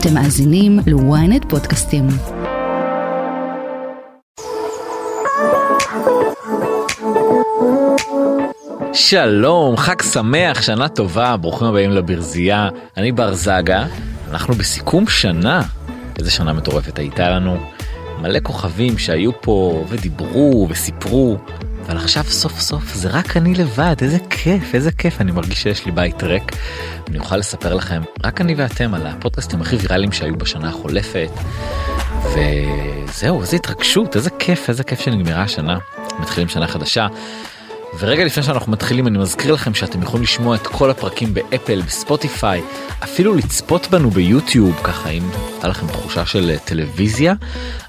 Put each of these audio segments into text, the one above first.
אתם מאזינים ל-ynet פודקאסטים. שלום, חג שמח, שנה טובה, ברוכים הבאים לברזייה. אני בר זגה, אנחנו בסיכום שנה. איזה שנה מטורפת הייתה לנו. מלא כוכבים שהיו פה ודיברו וסיפרו, אבל עכשיו סוף סוף זה רק אני לבד, איזה כיף, איזה כיף, אני מרגיש שיש לי בית ריק. אני אוכל לספר לכם, רק אני ואתם, על הפודקאסטים הכי ויראליים שהיו בשנה החולפת. וזהו, איזה התרגשות, איזה כיף, איזה כיף שנגמרה השנה. מתחילים שנה חדשה. ורגע לפני שאנחנו מתחילים אני מזכיר לכם שאתם יכולים לשמוע את כל הפרקים באפל, בספוטיפיי, אפילו לצפות בנו ביוטיוב, ככה אם הייתה לכם תחושה של אה, טלוויזיה,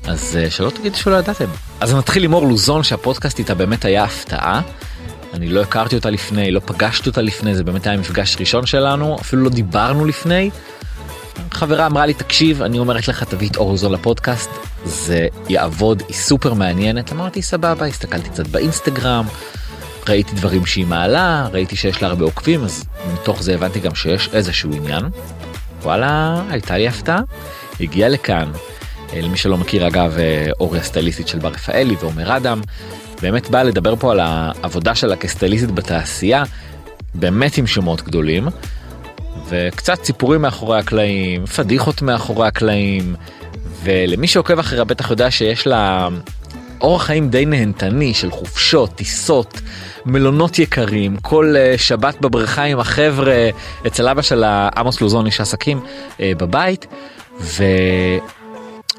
אז uh, שלא תגידו שלא ידעתם. אז נתחיל עם אור לוזון שהפודקאסט איתה באמת היה הפתעה. אני לא הכרתי אותה לפני, לא פגשתי אותה לפני, זה באמת היה מפגש ראשון שלנו, אפילו לא דיברנו לפני. חברה אמרה לי תקשיב אני אומרת לך תביא את אור לוזון לפודקאסט זה יעבוד היא סופר מעניינת אמרתי סבבה הסתכלתי קצת באינסטגרם ראיתי דברים שהיא מעלה, ראיתי שיש לה הרבה עוקבים, אז מתוך זה הבנתי גם שיש איזשהו עניין. וואלה, הייתה לי הפתעה, הגיעה לכאן. אה, למי שלא מכיר אגב אה, אורי הסטייליסטית של בר רפאלי ועומר אדם, באמת באה לדבר פה על העבודה שלה כסטייליסטית בתעשייה, באמת עם שמות גדולים, וקצת סיפורים מאחורי הקלעים, פדיחות מאחורי הקלעים, ולמי שעוקב אחריה בטח יודע שיש לה אורח חיים די נהנתני של חופשות, טיסות, מלונות יקרים, כל uh, שבת בבריכה עם החבר'ה, אצל אבא שלה עמוס לוזון איש עסקים uh, בבית,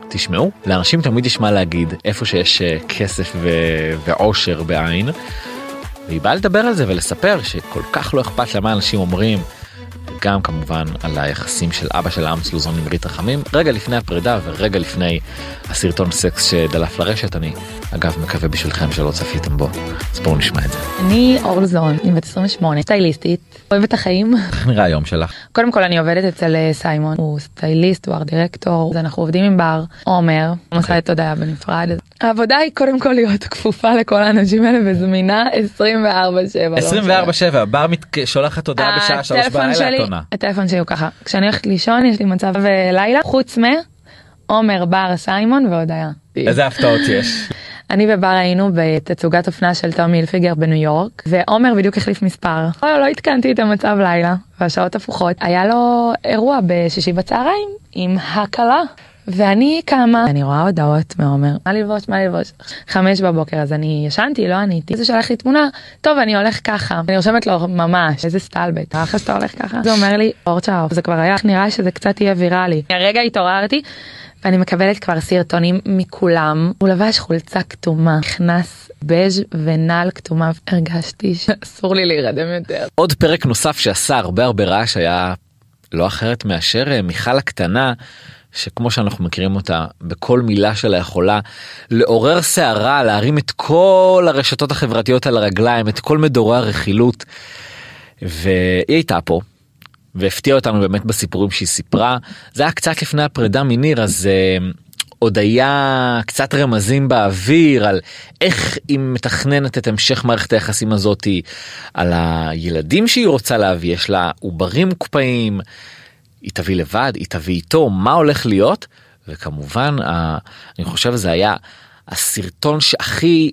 ותשמעו, לאנשים תמיד יש מה להגיד איפה שיש uh, כסף ו- ועושר בעין. והיא באה לדבר על זה ולספר שכל כך לא אכפת למה אנשים אומרים. גם כמובן על היחסים של אבא של עמוס לוזון עם ברית רחמים רגע לפני הפרידה ורגע לפני הסרטון סקס שדלף לרשת אני אגב מקווה בשבילכם שלא צפיתם בו אז בואו נשמע את זה. אני אור לוזון אני בת 28 סטייליסטית אוהבת את החיים. איך נראה היום שלך? קודם כל אני עובדת אצל אה, סיימון הוא סטייליסט הוא ארט דירקטור אנחנו עובדים עם בר עומר okay. עושה את הודיה בנפרד העבודה היא קודם כל להיות כפופה לכל האנשים האלה וזמינה 24/7 24/7 בר שולחת הודעה בשעה 3 בלילה עונה. הטלפון שלי הוא ככה, כשאני הולכת לישון יש לי מצב לילה, חוץ מעומר, בר, סיימון והודיה. איזה הפתעות יש? אני ובר היינו בתצוגת אופנה של תומי הילפיגר בניו יורק ועומר בדיוק החליף מספר. לא, לא עדכנתי את המצב לילה והשעות הפוכות. היה לו אירוע בשישי בצהריים עם הקלה ואני קמה. אני רואה הודעות מעומר. מה ללבוש מה ללבוש חמש בבוקר אז אני ישנתי לא עניתי. זה שלח לי תמונה טוב אני הולך ככה. אני רושמת לו ממש איזה סטלבט אחרי שאתה הולך ככה. זה אומר לי אורצ'או זה כבר היה נראה שזה קצת יהיה ויראלי. הרגע התעוררתי ואני מקבלת כבר סרטונים מכולם. הוא לבש חולצה כתומה נכנס בז' ונעל כתומה הרגשתי שאסור לי להירדם יותר. עוד פרק נוסף שעשה הרבה הרבה רעש היה לא אחרת מאשר אה, מיכל הקטנה שכמו שאנחנו מכירים אותה בכל מילה שלה יכולה לעורר סערה להרים את כל הרשתות החברתיות על הרגליים את כל מדורי הרכילות. והיא הייתה פה והפתיעה אותנו באמת בסיפורים שהיא סיפרה זה היה קצת לפני הפרידה מניר אז uh, עוד היה קצת רמזים באוויר על איך היא מתכננת את המשך מערכת היחסים הזאתי על הילדים שהיא רוצה להביא יש לה עוברים מוקפאים. היא תביא לבד, היא תביא איתו, מה הולך להיות, וכמובן אני חושב זה היה הסרטון שהכי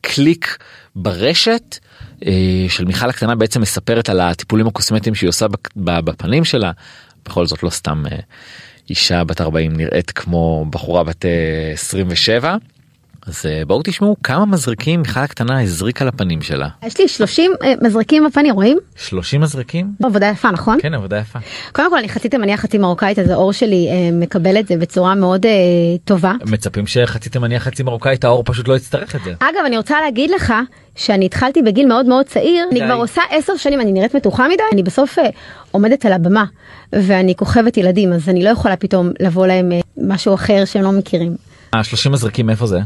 קליק ברשת אה, של מיכל הקטנה בעצם מספרת על הטיפולים הקוסמטיים שהיא עושה בפנים שלה, בכל זאת לא סתם אה, אישה בת 40 נראית כמו בחורה בת 27. אז אה, בואו תשמעו כמה מזרקים מיכל הקטנה הזריקה לפנים שלה. יש לי 30 אה, מזרקים בפנים רואים? 30 מזרקים? עבודה יפה נכון? כן עבודה יפה. קודם כל אני חצי תימניה חצי מרוקאית אז האור שלי אה, מקבל את זה בצורה מאוד טובה. מצפים שחצי תימניה חצי מרוקאית האור פשוט לא יצטרך את זה. אגב אני רוצה להגיד לך שאני התחלתי בגיל מאוד מאוד צעיר אני כבר עושה 10 שנים אני נראית מתוחה מדי אני בסוף עומדת על הבמה ואני כוכבת ילדים אז אני לא יכולה פתאום לבוא להם משהו אחר שהם לא מכירים. ה-30 מזרקים איפה זה?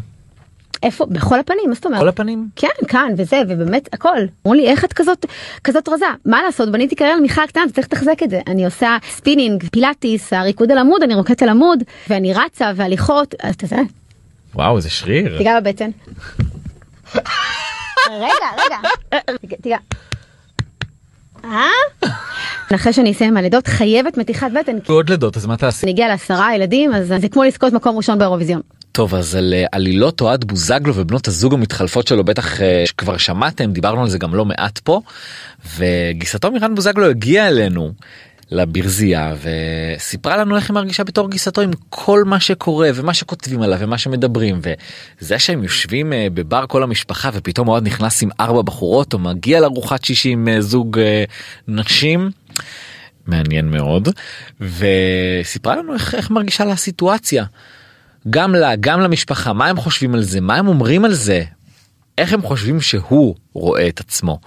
איפה? בכל הפנים, מה זאת אומרת? כל הפנים? כן, כאן וזה, ובאמת הכל. אמרו לי, איך את כזאת, כזאת רזה? מה לעשות, בניתי קריירה למיכל קטנה, צריך לתחזק את זה. אני עושה ספינינג, פילאטיס, הריקוד על עמוד, אני רוקדת על עמוד, ואני רצה והליכות, אז אתה יודע. וואו, זה שריר. תיגע בבטן. רגע, רגע. תיגע. אה? אחרי שאני אסיים עם הלידות חייבת מתיחת בטן. עוד לידות אז מה תעשי? אני אגיע לעשרה ילדים אז זה כמו לזכות מקום ראשון באירוויזיון. טוב אז על אה, עלילות אוהד בוזגלו ובנות הזוג המתחלפות שלו בטח אה, כבר שמעתם דיברנו על זה גם לא מעט פה וגיסתו מירן בוזגלו הגיעה אלינו לברזייה וסיפרה לנו איך היא מרגישה בתור גיסתו עם כל מה שקורה ומה שכותבים עליו ומה שמדברים וזה שהם יושבים אה, בבר כל המשפחה ופתאום אוהד נכנס עם ארבע בחורות או מגיע לארוחת שישי עם זוג נשים. מעניין מאוד וסיפרה לנו איך, איך מרגישה לה הסיטואציה. גם לה גם למשפחה מה הם חושבים על זה מה הם אומרים על זה איך הם חושבים שהוא רואה את עצמו.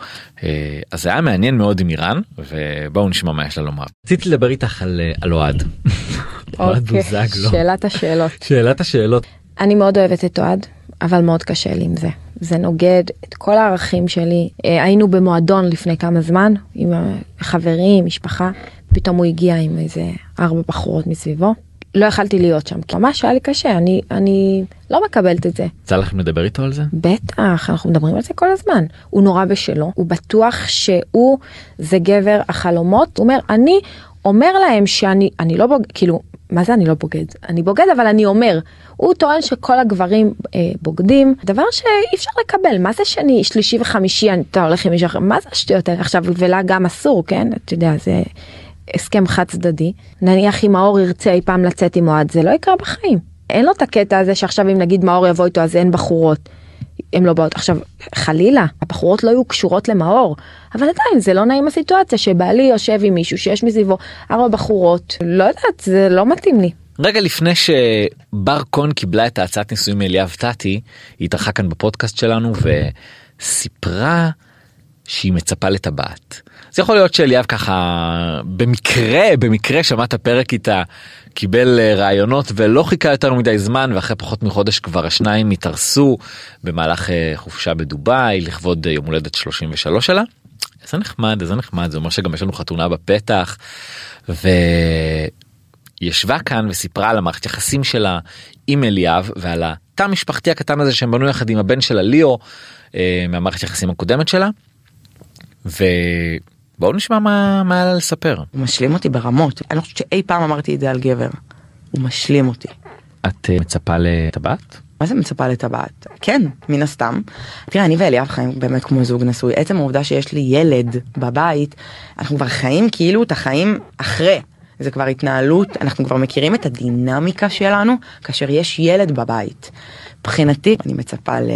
אה, אז זה היה מעניין מאוד עם איראן ובואו נשמע מה יש לה לומר. רציתי לדבר איתך על, אה, על אוהד. אוהד בוזגלו. שאלת השאלות. שאלת השאלות. אני מאוד אוהבת את אוהד אבל מאוד קשה לי עם זה. זה נוגד את כל הערכים שלי. אה, היינו במועדון לפני כמה זמן עם חברים משפחה פתאום הוא הגיע עם איזה ארבע בחורות מסביבו. לא יכלתי להיות שם כי ממש היה לי קשה אני אני לא מקבלת את זה. יצא לכם לדבר איתו על זה? בטח אנחנו מדברים על זה כל הזמן. הוא נורא בשלו הוא בטוח שהוא זה גבר החלומות. הוא אומר אני אומר להם שאני אני לא בוגד כאילו מה זה אני לא בוגד? אני בוגד אבל אני אומר. הוא טוען שכל הגברים אה, בוגדים. דבר שאי אפשר לקבל. מה זה שאני שלישי וחמישי אתה הולך עם מישהו אחר? מה זה השטויות האלה? עכשיו ולה גם אסור כן? אתה יודע זה. הסכם חד צדדי, נניח אם מאור ירצה אי פעם לצאת עם אוהד, זה לא יקרה בחיים. אין לו את הקטע הזה שעכשיו אם נגיד מאור יבוא איתו אז אין בחורות. הם לא באות עכשיו חלילה הבחורות לא יהיו קשורות למאור אבל עדיין זה לא נעים הסיטואציה שבעלי יושב עם מישהו שיש מסביבו ארבע בחורות לא יודעת זה לא מתאים לי. רגע לפני שבר קון קיבלה את ההצעת נישואים מאליאב טאטי היא התארחה כאן בפודקאסט שלנו וסיפרה שהיא מצפה לטבעת. זה יכול להיות שאליאב ככה במקרה במקרה שמע את הפרק איתה קיבל אה, רעיונות ולא חיכה יותר מדי זמן ואחרי פחות מחודש כבר השניים התארסו במהלך אה, חופשה בדובאי לכבוד אה, יום הולדת 33 שלה. איזה נחמד איזה נחמד זה אומר שגם יש לנו חתונה בפתח וישבה כאן וסיפרה על המערכת יחסים שלה עם אליאב ועל התא המשפחתי הקטן הזה שהם בנו יחד עם הבן שלה ליאו מהמערכת יחסים הקודמת שלה. ובואו נשמע מה מה היה לספר. הוא משלים אותי ברמות אני לא חושבת שאי פעם אמרתי את זה על גבר. הוא משלים אותי. את uh, מצפה לטבעת? מה זה מצפה לטבעת? כן, מן הסתם. תראה, אני ואליאב חיים באמת כמו זוג נשוי. עצם העובדה שיש לי ילד בבית, אנחנו כבר חיים כאילו את החיים אחרי. זה כבר התנהלות, אנחנו כבר מכירים את הדינמיקה שלנו כאשר יש ילד בבית. מבחינתי, אני מצפה ל...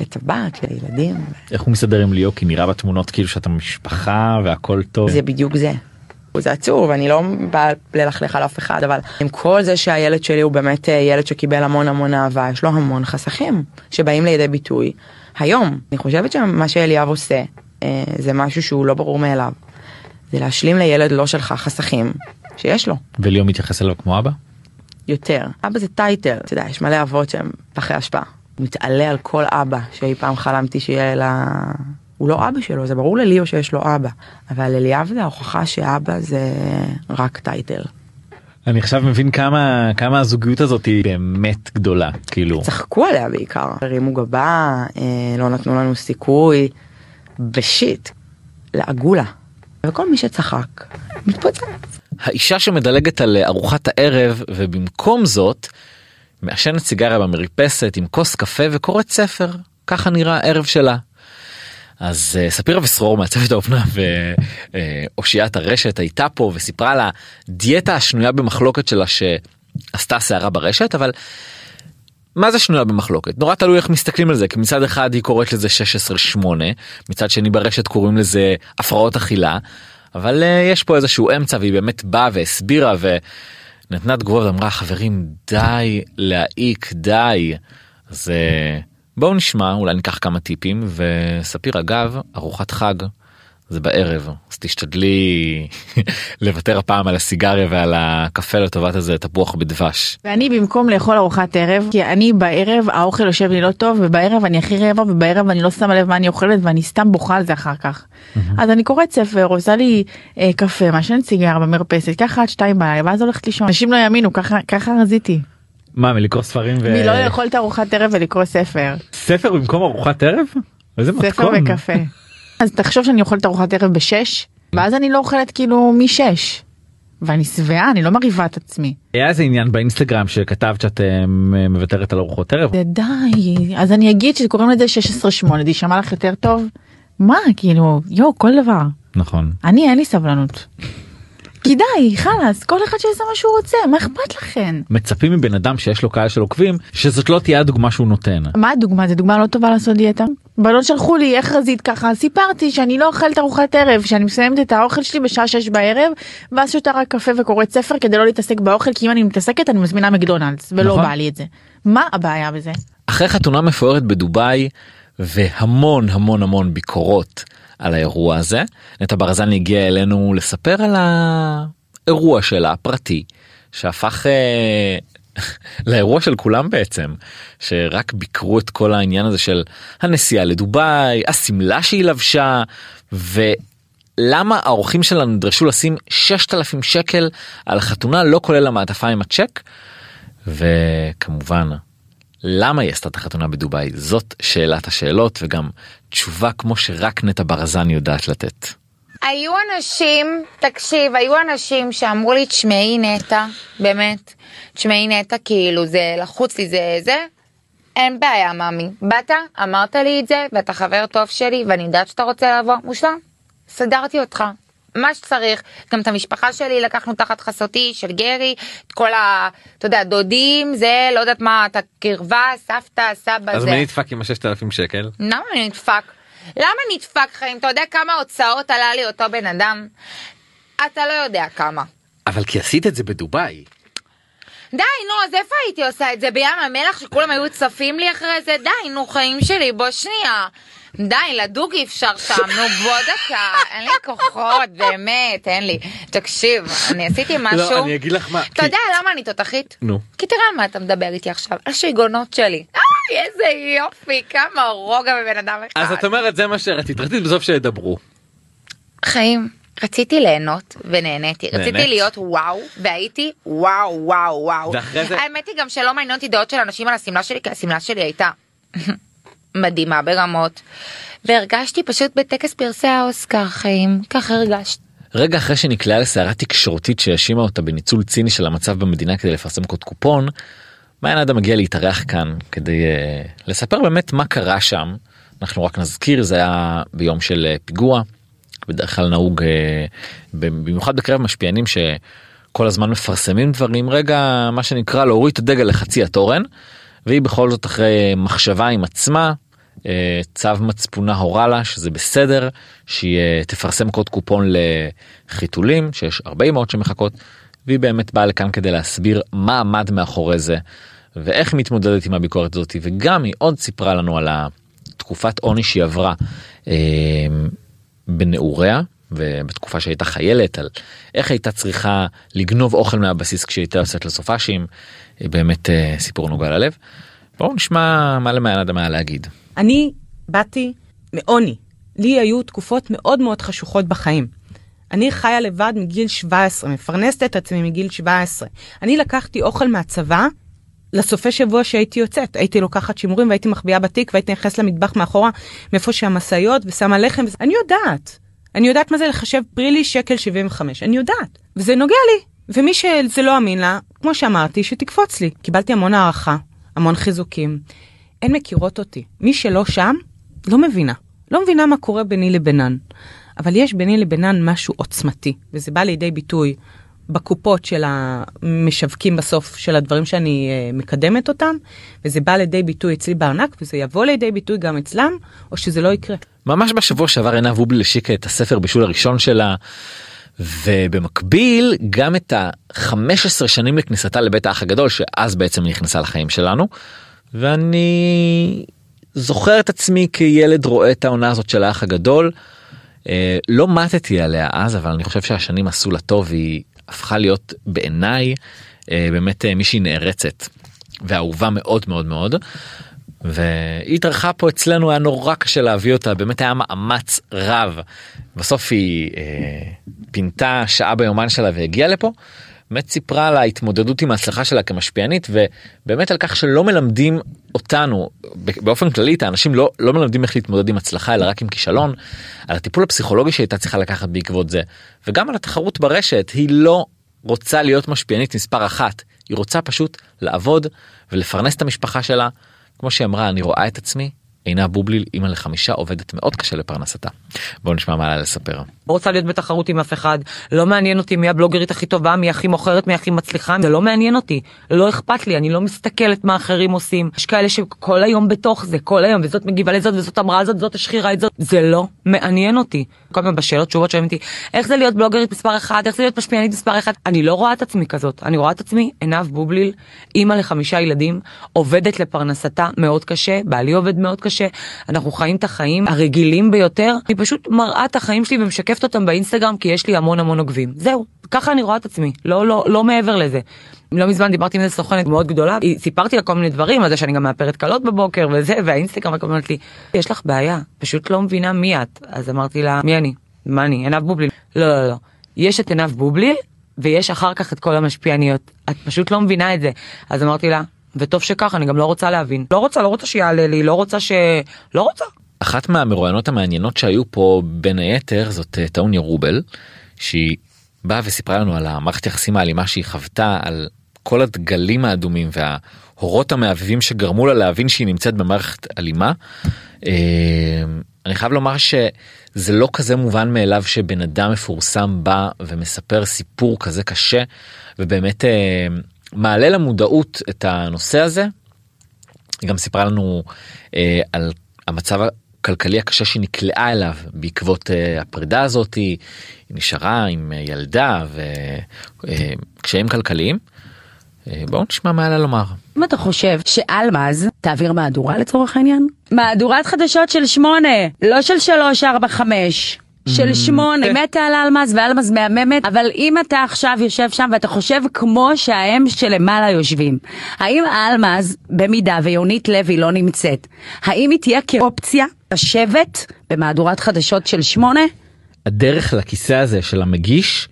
לטבעת, לילדים. איך הוא מסתדר עם ליאו? כי נראה בתמונות כאילו שאתה משפחה והכל טוב. זה בדיוק זה. זה עצוב אני לא באה ללכלך על אף אחד אבל עם כל זה שהילד שלי הוא באמת אה, ילד שקיבל המון המון אהבה יש לו המון חסכים שבאים לידי ביטוי היום אני חושבת שמה שאליאב עושה אה, זה משהו שהוא לא ברור מאליו. זה להשלים לילד לא שלך חסכים שיש לו. וליאו מתייחס אליו כמו אבא? יותר אבא זה טייטל אתה יודע יש מלא אבות שהם פחי השפעה. מתעלה על כל אבא שאי פעם חלמתי שיהיה לה... הוא לא אבא שלו, זה ברור לליאו שיש לו אבא, אבל אליאב זה ההוכחה שאבא זה רק טייטל. אני עכשיו מבין כמה כמה הזוגיות הזאת היא באמת גדולה כאילו צחקו עליה בעיקר הרימו גבה אה, לא נתנו לנו סיכוי בשיט לעגו לה וכל מי שצחק מתפוצץ. האישה שמדלגת על ארוחת הערב ובמקום זאת מעשנת סיגריה במרפסת עם כוס קפה וקוראת ספר ככה נראה ערב שלה. אז uh, ספירה ושרור מעצבת האופנה ואושיית הרשת הייתה פה וסיפרה על הדיאטה השנויה במחלוקת שלה שעשתה שערה ברשת אבל. מה זה שנויה במחלוקת נורא תלוי איך מסתכלים על זה כי מצד אחד היא קוראת לזה 16-8 מצד שני ברשת קוראים לזה הפרעות אכילה אבל uh, יש פה איזשהו אמצע והיא באמת באה והסבירה ו... נתנה תגובה ואמרה חברים די להעיק די. אז אה, בואו נשמע אולי ניקח כמה טיפים וספיר אגב ארוחת חג זה בערב אז תשתדלי לוותר הפעם על הסיגריה ועל הקפה לטובת איזה תפוח בדבש. ואני במקום לאכול ארוחת ערב כי אני בערב האוכל יושב לי לא טוב ובערב אני הכי רעבה ובערב אני לא שמה לב מה אני אוכלת ואני סתם בוכה על זה אחר כך. אז אני קוראת ספר עושה לי אה, קפה מעשנת סיגריה במרפסת ככה עד שתיים בלילה ואז הולכת לישון אנשים לא יאמינו ככה ככה רזיתי. מה מלקרוא ספרים ו... מלא לאכול את ארוחת ערב ולקרוא ספר. ספר במקום ארוחת ערב? איזה מתכון. ספר וקפה. אז תחשוב שאני אוכלת ארוחת ערב בשש, ואז אני לא אוכלת כאילו משש. ואני שבעה, אני לא מרהיבה את עצמי. היה איזה עניין באינסטגרם שכתבת שאת אה, מוותרת על ארוחות ערב. זה די, אז אני אגיד שקוראים לזה 16-8, זה יישמע לך יותר טוב? מה, כאילו, יואו, כל דבר. נכון. אני אין לי סבלנות. כי די, חלאס, כל אחד שיעשה מה שהוא רוצה, מה אכפת לכם? מצפים מבן אדם שיש לו קהל של עוקבים שזאת לא תהיה הדוגמה שהוא נותן. מה הדוגמה? זו דוגמה לא טובה לעשות דיאטה? בנות שלחו לי איך רזית ככה, סיפרתי שאני לא אוכלת ארוחת ערב, שאני מסיימת את האוכל שלי בשעה 6 בערב, ואז שותה רק קפה וקוראת ספר כדי לא להתעסק באוכל, כי אם אני מתעסקת אני מזמינה מקדונלדס, ולא נכון. בא לי את זה. מה הבעיה בזה? אחרי חתונה מפוארת בדובאי והמון המון המון ביקורות על האירוע הזה, נטע ברזני הגיע אלינו לספר על האירוע שלה הפרטי, שהפך אה, לאירוע של כולם בעצם, שרק ביקרו את כל העניין הזה של הנסיעה לדובאי, השמלה שהיא לבשה, ולמה האורחים שלה נדרשו לשים 6,000 שקל על החתונה לא כולל המעטפה עם הצ'ק, וכמובן למה היא עשתה את החתונה בדובאי זאת שאלת השאלות וגם תשובה כמו שרק נטע ברזני יודעת לתת. היו אנשים, תקשיב, היו אנשים שאמרו לי, תשמעי נטע, באמת, תשמעי נטע, כאילו זה לחוץ לי, זה זה, אין בעיה ממי. באת, אמרת לי את זה, ואתה חבר טוב שלי, ואני יודעת שאתה רוצה לבוא, מושלם, סדרתי אותך. מה שצריך, גם את המשפחה שלי לקחנו תחת חסותי של גרי, את כל ה... אתה יודע, דודים, זה, לא יודעת מה, את הקרבה, סבתא, סבא, אז זה. מי נדפק עם ה-6,000 שקל? למה אני נדפק? למה נדפק חיים? אתה יודע כמה הוצאות עלה לי אותו בן אדם? אתה לא יודע כמה. אבל כי עשית את זה בדובאי. די, נו, אז איפה הייתי עושה את זה? בים המלח שכולם היו צפים לי אחרי זה? די, נו, חיים שלי, בוא שנייה. די, לדוג אי אפשר שם, נו, בוא דקה. אין לי כוחות, באמת, אין לי. תקשיב, אני עשיתי משהו... לא, אני אגיד לך מה. אתה יודע למה אני תותחית? נו. כי תראה על מה אתה מדבר איתי עכשיו, על שיגעונות שלי. איי, איזה יופי, כמה רוגע בבן אדם אחד. אז את אומרת זה מה שרצית, רצית בסוף שידברו. חיים, רציתי ליהנות ונהניתי, רציתי? להיות וואו והייתי וואו וואו וואו. האמת היא גם שלא מעניין אותי דעות של אנשים על השמלה שלי כי השמלה שלי הייתה מדהימה ברמות. והרגשתי פשוט בטקס פרסי האוסקר חיים, ככה הרגשתי. רגע אחרי שנקלעה לסערה תקשורתית שהאשימה אותה בניצול ציני של המצב במדינה כדי לפרסם קוד קופון, מעיין אדם מגיע להתארח כאן כדי uh, לספר באמת מה קרה שם. אנחנו רק נזכיר זה היה ביום של uh, פיגוע. בדרך כלל נהוג uh, במיוחד בקרב משפיענים שכל הזמן מפרסמים דברים רגע מה שנקרא להוריד את הדגל לחצי התורן. והיא בכל זאת אחרי מחשבה עם עצמה צו מצפונה הורה לה שזה בסדר שהיא אה, תפרסם קוד קופון לחיתולים שיש הרבה אמהות שמחכות והיא באמת באה לכאן כדי להסביר מה עמד מאחורי זה ואיך היא מתמודדת עם הביקורת הזאת וגם היא עוד סיפרה לנו על התקופת עוני שהיא עברה אה, בנעוריה ובתקופה שהייתה חיילת על איך הייתה צריכה לגנוב אוכל מהבסיס כשהייתה יוצאת לסופאשים באמת אה, סיפור נוגע ללב. בואו נשמע מה למען אדם היה להגיד. אני באתי מעוני. לי היו תקופות מאוד מאוד חשוכות בחיים. אני חיה לבד מגיל 17, מפרנסת את עצמי מגיל 17. אני לקחתי אוכל מהצבא לסופי שבוע שהייתי יוצאת. הייתי לוקחת שימורים והייתי מחביאה בתיק והייתי נכנסת למטבח מאחורה, מאיפה שהמשאיות ושמה לחם. אני יודעת. אני יודעת מה זה לחשב פרילי שקל 75. אני יודעת. וזה נוגע לי. ומי שזה לא אמין לה, כמו שאמרתי, שתקפוץ לי. קיבלתי המון הערכה, המון חיזוקים. הן מכירות אותי. מי שלא שם, לא מבינה. לא מבינה מה קורה ביני לבינן. אבל יש ביני לבינן משהו עוצמתי, וזה בא לידי ביטוי בקופות של המשווקים בסוף של הדברים שאני uh, מקדמת אותם, וזה בא לידי ביטוי אצלי בארנק, וזה יבוא לידי ביטוי גם אצלם, או שזה לא יקרה. ממש בשבוע שעבר עינב אובלי השיקה את הספר בישול הראשון שלה ובמקביל גם את ה-15 שנים לכניסתה לבית האח הגדול שאז בעצם נכנסה לחיים שלנו ואני זוכר את עצמי כילד רואה את העונה הזאת של האח הגדול. אה, לא מתתי עליה אז אבל אני חושב שהשנים עשו לה טוב והיא הפכה להיות בעיניי אה, באמת אה, מישהי נערצת ואהובה מאוד מאוד מאוד. והיא התארחה פה אצלנו היה נורא קשה להביא אותה באמת היה מאמץ רב בסוף היא אה, פינתה שעה ביומן שלה והגיעה לפה באמת סיפרה על ההתמודדות עם ההצלחה שלה כמשפיענית ובאמת על כך שלא מלמדים אותנו באופן כללי את האנשים לא לא מלמדים איך להתמודד עם הצלחה אלא רק עם כישלון על הטיפול הפסיכולוגי שהייתה צריכה לקחת בעקבות זה וגם על התחרות ברשת היא לא רוצה להיות משפיענית מספר אחת היא רוצה פשוט לעבוד ולפרנס את המשפחה שלה. כמו שהיא אמרה אני רואה את עצמי עינה בובליל אימא לחמישה עובדת מאוד קשה לפרנסתה. בואו נשמע מה לה לספר. לא רוצה להיות בתחרות עם אף אחד לא מעניין אותי מי הבלוגרית הכי טובה מי הכי מוכרת מי הכי מצליחה זה לא מעניין אותי לא אכפת לי אני לא מסתכלת מה אחרים עושים יש כאלה שכל היום בתוך זה כל היום וזאת מגיבה לזאת וזאת אמרה זאת זאת השחירה את זאת זה לא מעניין אותי. כל הזמן בשאלות תשובות שואלים אותי איך זה להיות בלוגרית מספר אחד איך זה להיות משפיענית מספר אחד אני לא רואה את עצמי כזאת. אני רואה את עצמי עינב בובליל אימא לחמישה ילדים עובדת לפרנסתה מאוד קשה בעלי עובד מאוד קשה. אנחנו חיים את החיים הרגילים ביותר. אני פשוט מראה את החיים שלי ומשקפת אותם באינסטגרם כי יש לי המון המון עוקבים. זהו ככה אני רואה את עצמי. לא לא לא מעבר לזה. לא מזמן דיברתי עם איזה סוכנת מאוד גדולה היא סיפרתי לה כל מיני דברים על זה שאני גם מאפרת קלות בבוקר וזה והאינסטגרם רק אומרת לי יש לך בעיה פשוט לא מבינה מי את. אז אמרתי לה מי אני? מה אני? עינב בובליל. לא לא לא יש את עינב בובליל ויש אחר כך את כל המשפיעניות את פשוט לא מבינה את זה. אז אמרתי לה וטוב שכך אני גם לא רוצה להבין. לא רוצה לא רוצה שיעלה לי לא רוצה ש... לא רוצה. אחת מהמרואיינות המעניינות שהיו פה בין היתר זאת אה, טאוניה רובל שהיא באה וסיפרה לנו על המערכת יחסים האלימה שהיא חוותה על כל הדגלים האדומים וההורות המהבהבים שגרמו לה להבין שהיא נמצאת במערכת אלימה. אה, אני חייב לומר שזה לא כזה מובן מאליו שבן אדם מפורסם בא ומספר סיפור כזה קשה ובאמת אה, מעלה למודעות את הנושא הזה. היא גם סיפרה לנו אה, על המצב הכלכלי הקשה שהיא נקלעה אליו בעקבות הפרידה הזאת היא נשארה עם ילדה וקשיים כלכליים. Uh, בואו נשמע מה היה לומר. אם אתה חושב שאלמז תעביר מהדורה לצורך העניין? מהדורת חדשות של שמונה, לא של שלוש, ארבע, חמש. של שמונה, מתה על אלמז ואלמז מהממת, אבל אם אתה עכשיו יושב שם ואתה חושב כמו שההם שלמעלה יושבים, האם אלמז, במידה ויונית לוי לא נמצאת, האם היא תהיה כאופציה לשבת במהדורת חדשות של שמונה? הדרך לכיסא הזה של המגיש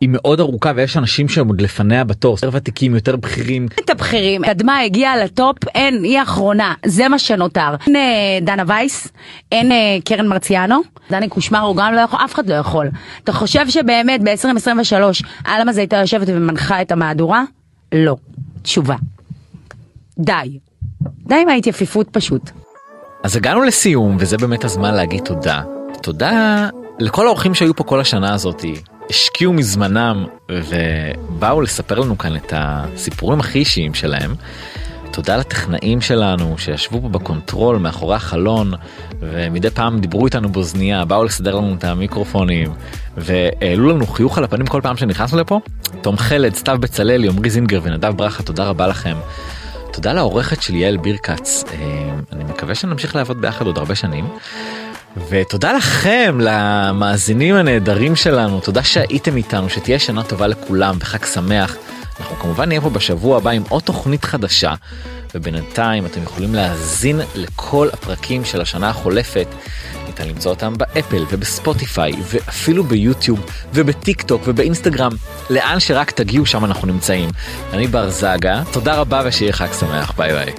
היא מאוד ארוכה ויש אנשים שהם עוד לפניה בתור, יותר ותיקים, יותר בכירים. את הבכירים, קדמה הגיעה לטופ, אין, היא האחרונה, זה מה שנותר. אין אה, דנה וייס, אין אה, קרן מרציאנו, דני קושמרו גם לא יכול, אף אחד לא יכול. אתה חושב שבאמת ב-2023 אלמז הייתה יושבת ומנחה את המהדורה? לא. תשובה. די. די עם ההתייפיפות פשוט. אז הגענו לסיום וזה באמת הזמן להגיד תודה. תודה לכל האורחים שהיו פה כל השנה הזאתי. השקיעו מזמנם ובאו לספר לנו כאן את הסיפורים הכי אישיים שלהם. תודה לטכנאים שלנו שישבו פה בקונטרול מאחורי החלון ומדי פעם דיברו איתנו באוזנייה באו לסדר לנו את המיקרופונים והעלו לנו חיוך על הפנים כל פעם שנכנסנו לפה. תום חלד, סתיו בצלאל, עמרי זינגר ונדב ברכה תודה רבה לכם. תודה לעורכת שלי יעל בירקץ אה, אני מקווה שנמשיך לעבוד ביחד עוד הרבה שנים. ותודה לכם למאזינים הנהדרים שלנו תודה שהייתם איתנו שתהיה שנה טובה לכולם וחג שמח. אנחנו כמובן נהיה פה בשבוע הבא עם עוד תוכנית חדשה ובינתיים אתם יכולים להאזין לכל הפרקים של השנה החולפת. ניתן למצוא אותם באפל ובספוטיפיי ואפילו ביוטיוב ובטיק טוק ובאינסטגרם לאן שרק תגיעו שם אנחנו נמצאים. אני בר זגה תודה רבה ושיהיה חג שמח ביי ביי.